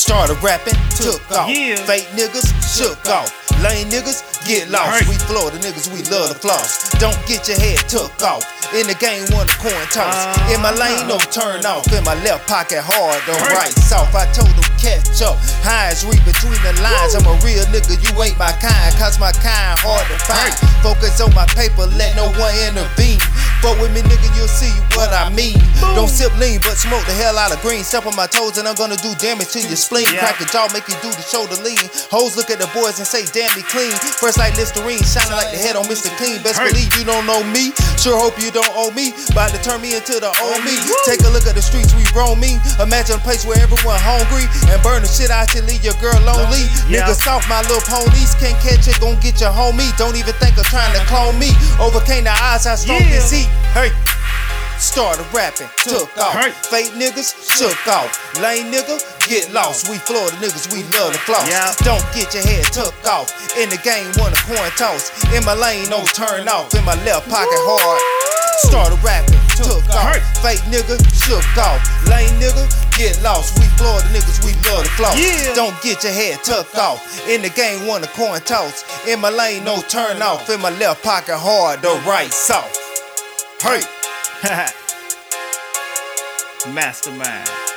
Started rapping, took off. Yeah. Fake niggas, shook off. Lame niggas, get lost. Right. We Florida niggas, we love the floss. Don't get your head took off. In the game, won the coin toss. In my lane, no turn off. In my left pocket, hard, the Right. right, south. I told them catch up. Highs read between the lines. I'm a real nigga, you ain't my kind. Cause my kind hard to find. Focus on my paper, let no one intervene. Fuck with me, nigga, you'll see what I mean. Don't sip lean, but smoke the hell out of green. Step on my toes, and I'm gonna do damage to your spleen. Yeah. Crack a jaw, make you do the shoulder lean. Hoes look at the boys and say, damn, he clean. Fresh like Listerine, shining like the head on Mr. Clean. Best believe you don't know me. Sure hope you don't owe me. About to turn me into the old me. Take a look at the streets we roaming. Imagine a place where everyone hungry and burn the shit out till leave your girl lonely. Yeah. Niggas soft, my little ponies. Can't catch it, gon' get your homie. Don't even think of trying to clone me. Overcame the odds, I strong Yeah. heat. Hey. Started rapping, took off. Hey. Fake niggas, shook off. Lame nigga, get lost. We Florida niggas, we love the floss. Yeah. Don't get your head took off. In the game, won a coin toss. In my lane, no turn off. In my left pocket, hard. Started rapping, took off. Hey. Fake nigga, shook off. Lame nigga, get lost. We Florida niggas, we love the floss. Yeah. Don't get your head tucked off. In the game, won a coin toss. In my lane, no turn off. In my left pocket, hard. The right south. Hey. Mastermind.